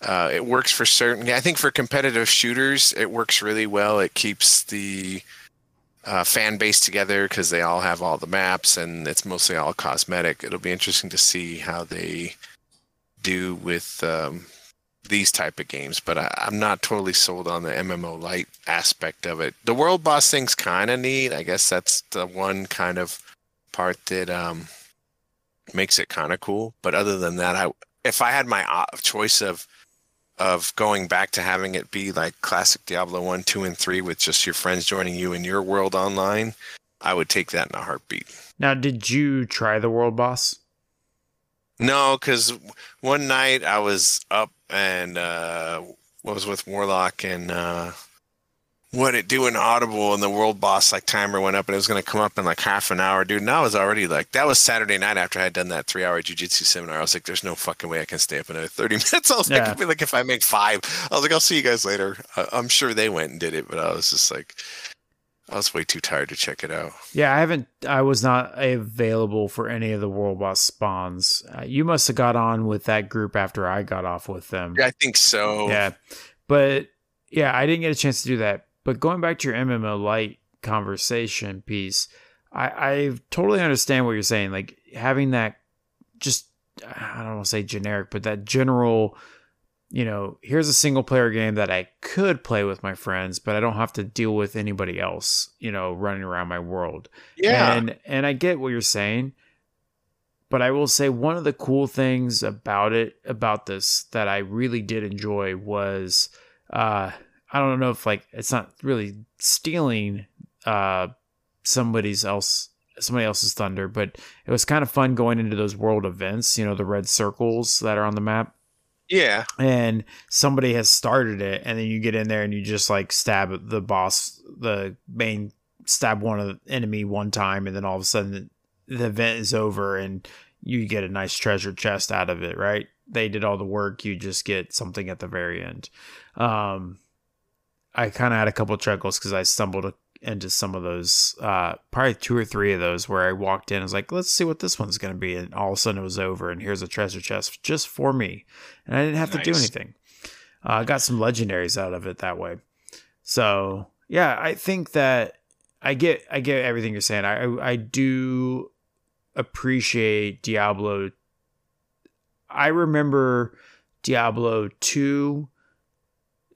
Uh, it works for certain. I think for competitive shooters, it works really well. It keeps the uh, fan base together because they all have all the maps and it's mostly all cosmetic. It'll be interesting to see how they do with um, these type of games, but I, I'm not totally sold on the MMO light aspect of it. The world boss thing's kind of neat. I guess that's the one kind of part that um, makes it kind of cool. But other than that, I if I had my uh, choice of of going back to having it be like classic Diablo 1, 2, and 3 with just your friends joining you in your world online, I would take that in a heartbeat. Now, did you try the world boss? No, because one night I was up and uh, was with Warlock and uh, what it doing Audible and the world boss like timer went up and it was going to come up in like half an hour, dude. And I was already like, that was Saturday night after I had done that three hour jujitsu seminar. I was like, there's no fucking way I can stay up another 30 <laughs> minutes. I was like, Yeah. Feel like if I make five, I was like, I'll see you guys later. I'm sure they went and did it, but I was just like, I was way too tired to check it out. Yeah, I haven't. I was not available for any of the world boss spawns. Uh, you must have got on with that group after I got off with them. Yeah, I think so. Yeah, but yeah, I didn't get a chance to do that. But going back to your MMO light conversation piece, I, I totally understand what you're saying. Like having that, just I don't want to say generic, but that general. You know, here's a single player game that I could play with my friends, but I don't have to deal with anybody else, you know, running around my world. Yeah. And and I get what you're saying, but I will say one of the cool things about it about this that I really did enjoy was uh I don't know if like it's not really stealing uh somebody's else somebody else's thunder, but it was kind of fun going into those world events, you know, the red circles that are on the map. Yeah. and somebody has started it and then you get in there and you just like stab the boss the main stab one of the enemy one time and then all of a sudden the, the event is over and you get a nice treasure chest out of it right? They did all the work you just get something at the very end. Um i kind of had a couple of chuckles because i stumbled into some of those uh probably two or three of those where i walked in i was like let's see what this one's going to be and all of a sudden it was over and here's a treasure chest just for me and I didn't have to do Nice. anything. Uh, I got some legendaries out of it that way. So yeah, I think that I get I get everything you're saying. I I, I do appreciate Diablo. I remember Diablo two,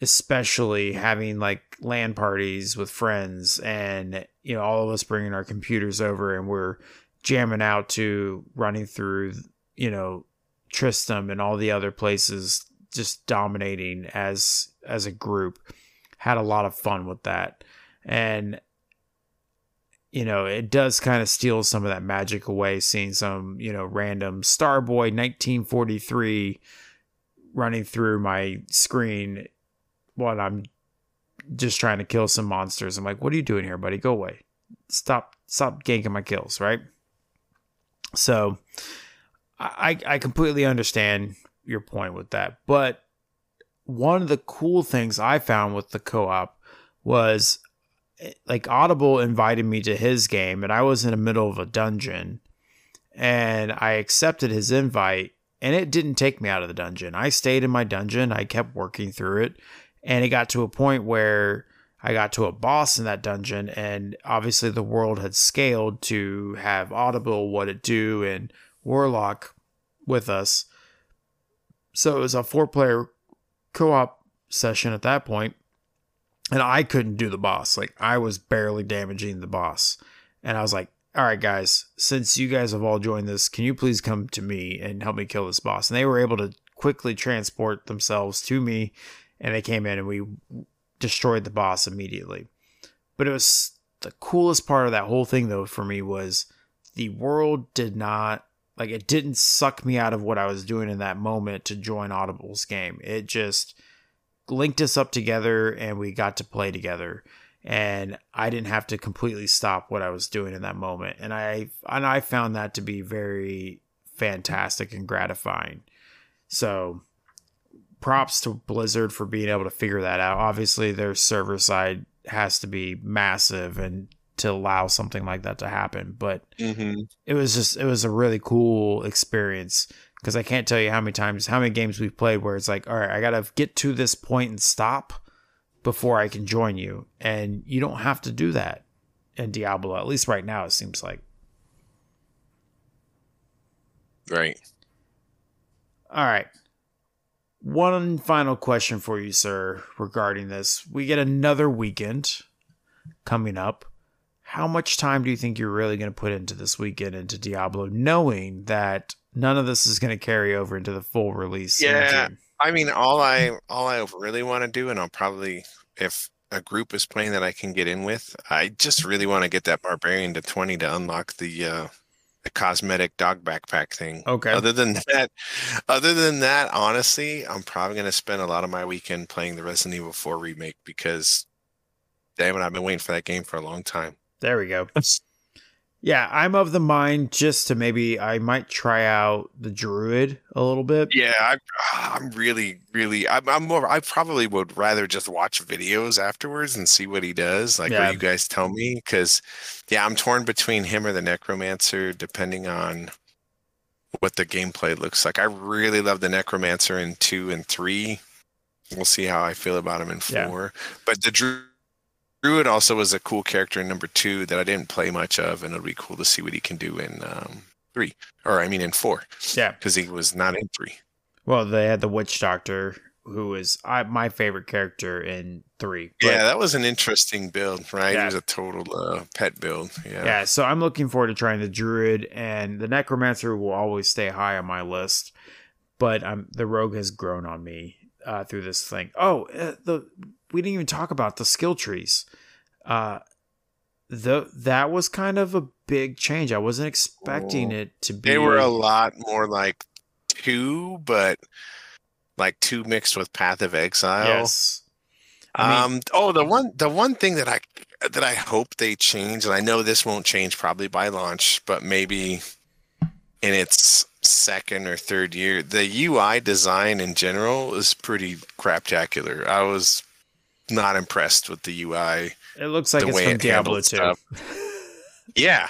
especially having like LAN parties with friends, and you know all of us bringing our computers over, and we're jamming out to running through you know Tristram and all the other places just dominating as as a group. Had a lot of fun with that. And you know, it does kind of steal some of that magic away seeing some, you know, random Starboy 1943 running through my screen while I'm just trying to kill some monsters. I'm like, what are you doing here, buddy? Go away. Stop stop ganking my kills, right? So I I completely understand your point with that. But one of the cool things I found with the co-op was eh, like Audible invited me to his game and I was in the middle of a dungeon and I accepted his invite and it didn't take me out of the dungeon. I stayed in my dungeon. I kept working through it and it got to a point where I got to a boss in that dungeon and obviously the world had scaled to have Audible what it do and Warlock with us. So it was a four player co-op session at that point and I couldn't do the boss. Like I was barely damaging the boss. And I was like, all right, guys, since you guys have all joined this, can you please come to me and help me kill this boss? And they were able to quickly transport themselves to me, and they came in and we destroyed the boss immediately. But it was the coolest part of that whole thing, though, for me was the world did not like it didn't suck me out of what I was doing in that moment to join Audible's game. It just linked us up together and we got to play together and I didn't have to completely stop what I was doing in that moment. And I and I found that to be very fantastic and gratifying. So props to Blizzard for being able to figure that out. Obviously their server side has to be massive and to allow something like that to happen, but Mm-hmm. it was just it was a really cool experience because I can't tell you how many times how many games we've played where it's like, all right, I gotta get to this point and stop before I can join you, and you don't have to do that in Diablo. At least right now, it seems like. Right. All right. One final question for you, sir, regarding this. We get another weekend coming up. How much time do you think you're really going to put into this weekend into Diablo, knowing that none of this is going to carry over into the full release? Yeah. I mean, all I all I really want to do, and I'll probably if a group is playing that I can get in with, I just really want to get that barbarian to twenty to unlock the uh, the cosmetic dog backpack thing. Okay. Other than <laughs> that, other than that, honestly, I'm probably gonna spend a lot of my weekend playing the Resident Evil 4 remake because, damn it, I've been waiting for that game for a long time. There we go. <laughs> Yeah, I'm of the mind just to maybe I might try out the druid a little bit. Yeah, I, ah, I'm really, really. I'm, I'm more. I probably would rather just watch videos afterwards and see what he does, like Yeah. what you guys tell me. Because, yeah, I'm torn between him or the Necromancer, depending on what the gameplay looks like. I really love the Necromancer in two and three. We'll see how I feel about him in Yeah. four. But the Dru- Druid also was a cool character in number two that I didn't play much of, and it'll be cool to see what he can do in um, three, or I mean in four, Yeah. because he was not in three. Well, they had the witch doctor, who is I, my favorite character in three. But, yeah, that was an interesting build, right? Yeah. It was a total uh, pet build. Yeah. yeah. So I'm looking forward to trying the druid and the necromancer will always stay high on my list, but um, the rogue has grown on me uh, through this thing. Oh, uh, the we didn't even talk about the skill trees. Uh, the that was kind of a big change. I wasn't expecting Oh. it to be. They were a lot more like two, but like two mixed with Path of Exile. yes. I mean- um. Oh, the one, the one thing that I that I hope they change, and I know this won't change probably by launch, but maybe in its second or third year, the UI design in general is pretty craptacular. I was not impressed with the UI. It looks like it's way from it Diablo 2. <laughs> Yeah,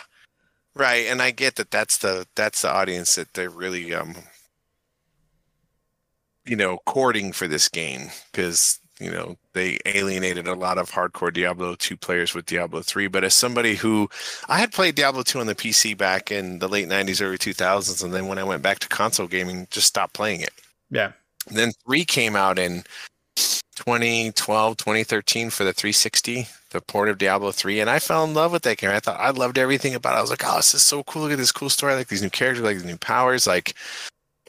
right. And I get that that's the that's the audience that they're really um you know courting for this game because you know they alienated a lot of hardcore Diablo 2 players with Diablo 3 but as somebody who I had played Diablo 2 on the PC back in the late 90s early 2000s and then when I went back to console gaming just stopped playing it Yeah. and then 3 came out in 2012 2013 for the 360 the port of Diablo 3 and I fell in love with that game I thought I loved everything about it I was like oh this is so cool look at this cool story I like these new characters I like these new powers like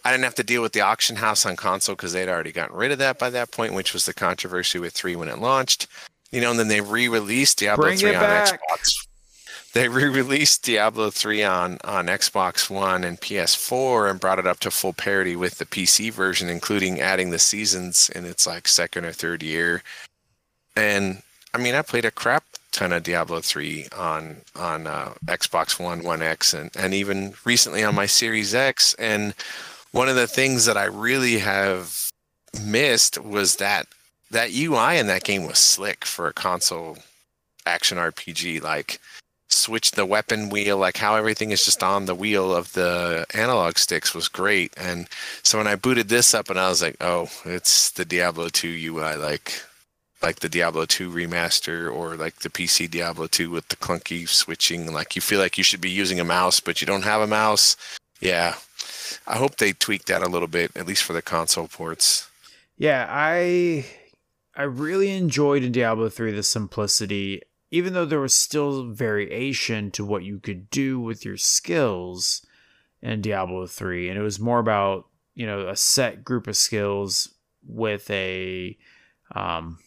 I didn't have to deal with the auction house on console because they'd already gotten rid of that by that point, which was the controversy with three when it launched. You know, and then they re-released Diablo Bring three on back. Xbox. They re-released Diablo 3 on on Xbox One and PS4 and brought it up to full parity with the PC version, including adding the seasons in its like second or third year. And I mean, I played a crap ton of Diablo 3 on on uh, Xbox One, One X, and and even recently on my Series X. And one of the things that I really have missed was that that UI in that game was slick for a console action RPG. Like switch the weapon wheel, like how everything is just on the wheel of the analog sticks was great. And so when I booted this up and I was like, oh, it's the Diablo 2 UI, like like the Diablo 2 remaster or like the PC Diablo 2 with the clunky switching. Like you feel like you should be using a mouse, but you don't have a mouse. Yeah. I hope they tweak that a little bit, at least for the console ports. Yeah, I I really enjoyed in Diablo 3 the simplicity even though there was still variation to what you could do with your skills in Diablo 3 and it was more about you know a set group of skills with a um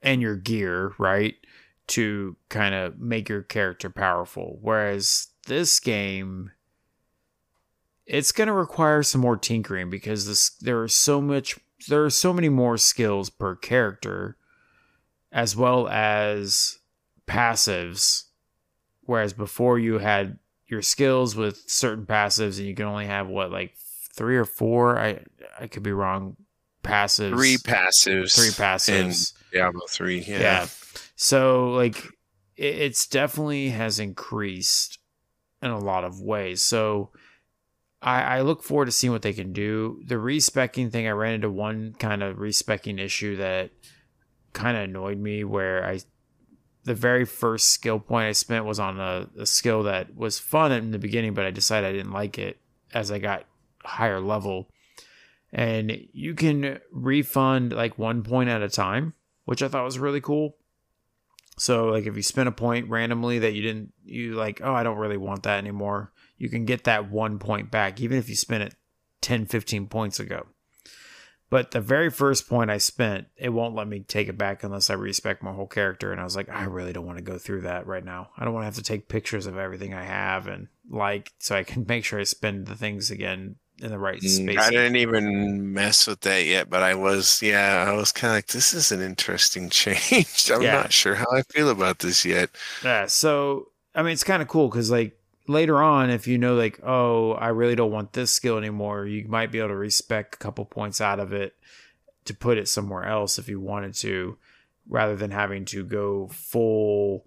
and your gear right to kind of make your character powerful. Whereas this game it's going to require some more tinkering because this there are so much there are so many more skills per character as well as passives. Whereas before you had your skills with certain passives and you can only have what like three or four. I I could be wrong. Passives. Three passives. Three passives. In Diablo three. Yeah. yeah. So like it, it's definitely has increased in a lot of ways. So I, I look forward to seeing what they can do. The respecking thing, I ran into one kind of respecking issue that kind of annoyed me where I the very first skill point I spent was on a, a, skill that was fun in the beginning, but I decided I didn't like it as I got higher level. And you can refund like one point at a time, which I thought was really cool. So like if you spend a point randomly that you didn't you like, oh, I don't really want that anymore, you can get that one point back, even if you spent it 10, 15 points ago. But the very first point I spent, it won't let me take it back unless I respect my whole character. And I was like, I really don't want to go through that right now. I don't want to have to take pictures of everything I have and like so I can <laughs> make sure I spend the things again in the right mm, space. I didn't even mess with that yet, but I was, yeah, I was kind of like, this is an interesting <laughs> change. I'm yeah. not sure how I feel about this yet. Yeah. So, I mean, it's kind of cool because, like, later on, if you know, like, oh, I really don't want this skill anymore, you might be able to respect a couple points out of it to put it somewhere else if you wanted to, rather than having to go full,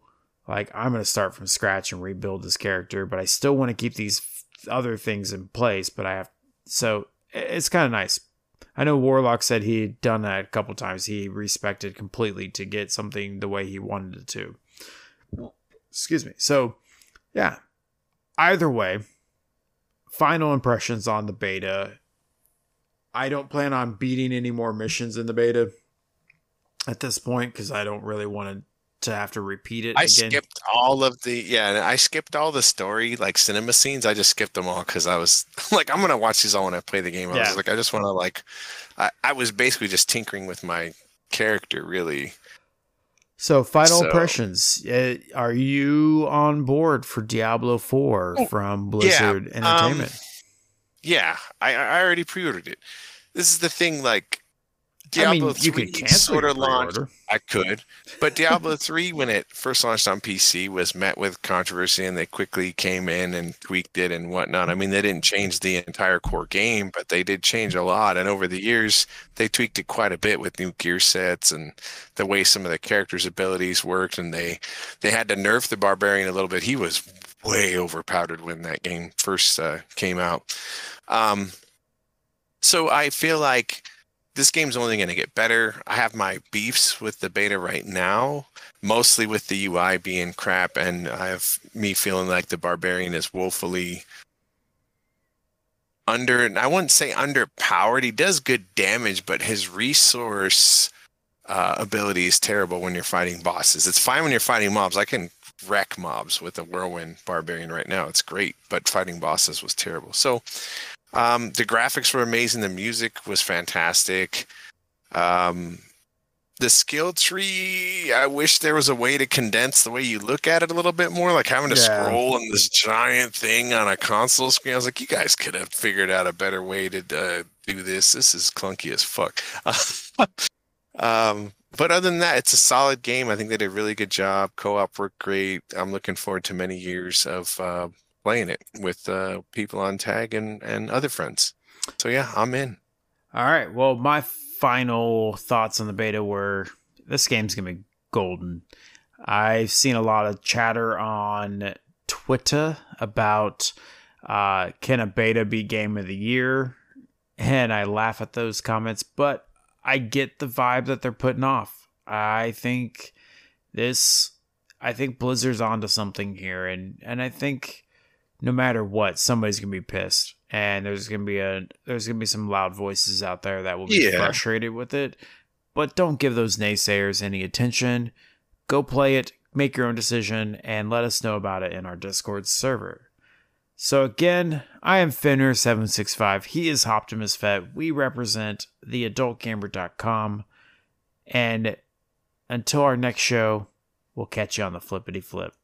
like, I'm going to start from scratch and rebuild this character, but I still want to keep these other things in place, but I have, so it's kind of nice. I know Warlock said he'd done that a couple times. He respected completely to get something the way he wanted it to. Excuse me. So, yeah, either way, final impressions on the beta. I don't plan on beating any more missions in the beta at this point because I don't really want to have to repeat it. I again. skipped all of the yeah, I skipped all the story like cinema scenes. I just skipped them all because I was <laughs> like, I'm gonna watch these all when I play the game. I yeah. was like, I just want to like, I, I was basically just tinkering with my character really so, final so, impressions. Uh, are you on board for Diablo 4 oh, from Blizzard yeah, Entertainment? Um, yeah, I, I already pre ordered it. This is the thing, like, Diablo I mean, 3 you sort of launched. I could, but <laughs> Diablo 3, when it first launched on PC, was met with controversy, and they quickly came in and tweaked it and whatnot. I mean, they didn't change the entire core game, but they did change a lot. And over the years, they tweaked it quite a bit with new gear sets and the way some of the characters' abilities worked. And they they had to nerf the barbarian a little bit. He was way overpowered when that game first uh, came out. Um, so I feel like this game's only going to get better. I have my beefs with the beta right now, mostly with the UI being crap, and I have me feeling like the barbarian is woefully under. I wouldn't say underpowered. He does good damage, but his resource uh, ability is terrible when you're fighting bosses. It's fine when you're fighting mobs. I can wreck mobs with a whirlwind barbarian right now. It's great, but fighting bosses was terrible. So um, the graphics were amazing. The music was fantastic. Um, the skill tree, I wish there was a way to condense the way you look at it a little bit more, like having to yeah. scroll in this giant thing on a console screen. I was like, you guys could have figured out a better way to uh, do this. This is clunky as fuck. <laughs> um, but other than that, it's a solid game. I think they did a really good job. Co-op worked great. I'm looking forward to many years of uh, playing it with uh, people on tag and and other friends. So yeah, I'm in. All right. Well, my final thoughts on the beta were this game's gonna be golden. I've seen a lot of chatter on Twitter about uh, can a beta be game of the year, and I laugh at those comments, but I get the vibe that they're putting off. I think this, I think Blizzard's onto something here, and and I think no matter what, somebody's gonna be pissed and there's gonna be a there's gonna be some loud voices out there that will be yeah. frustrated with it. But don't give those naysayers any attention. Go play it, make your own decision, and let us know about it in our Discord server. So again, I am Finner765. He is Optimus Fett. We represent the adultgamer.com. And until our next show, we'll catch you on the flippity flip.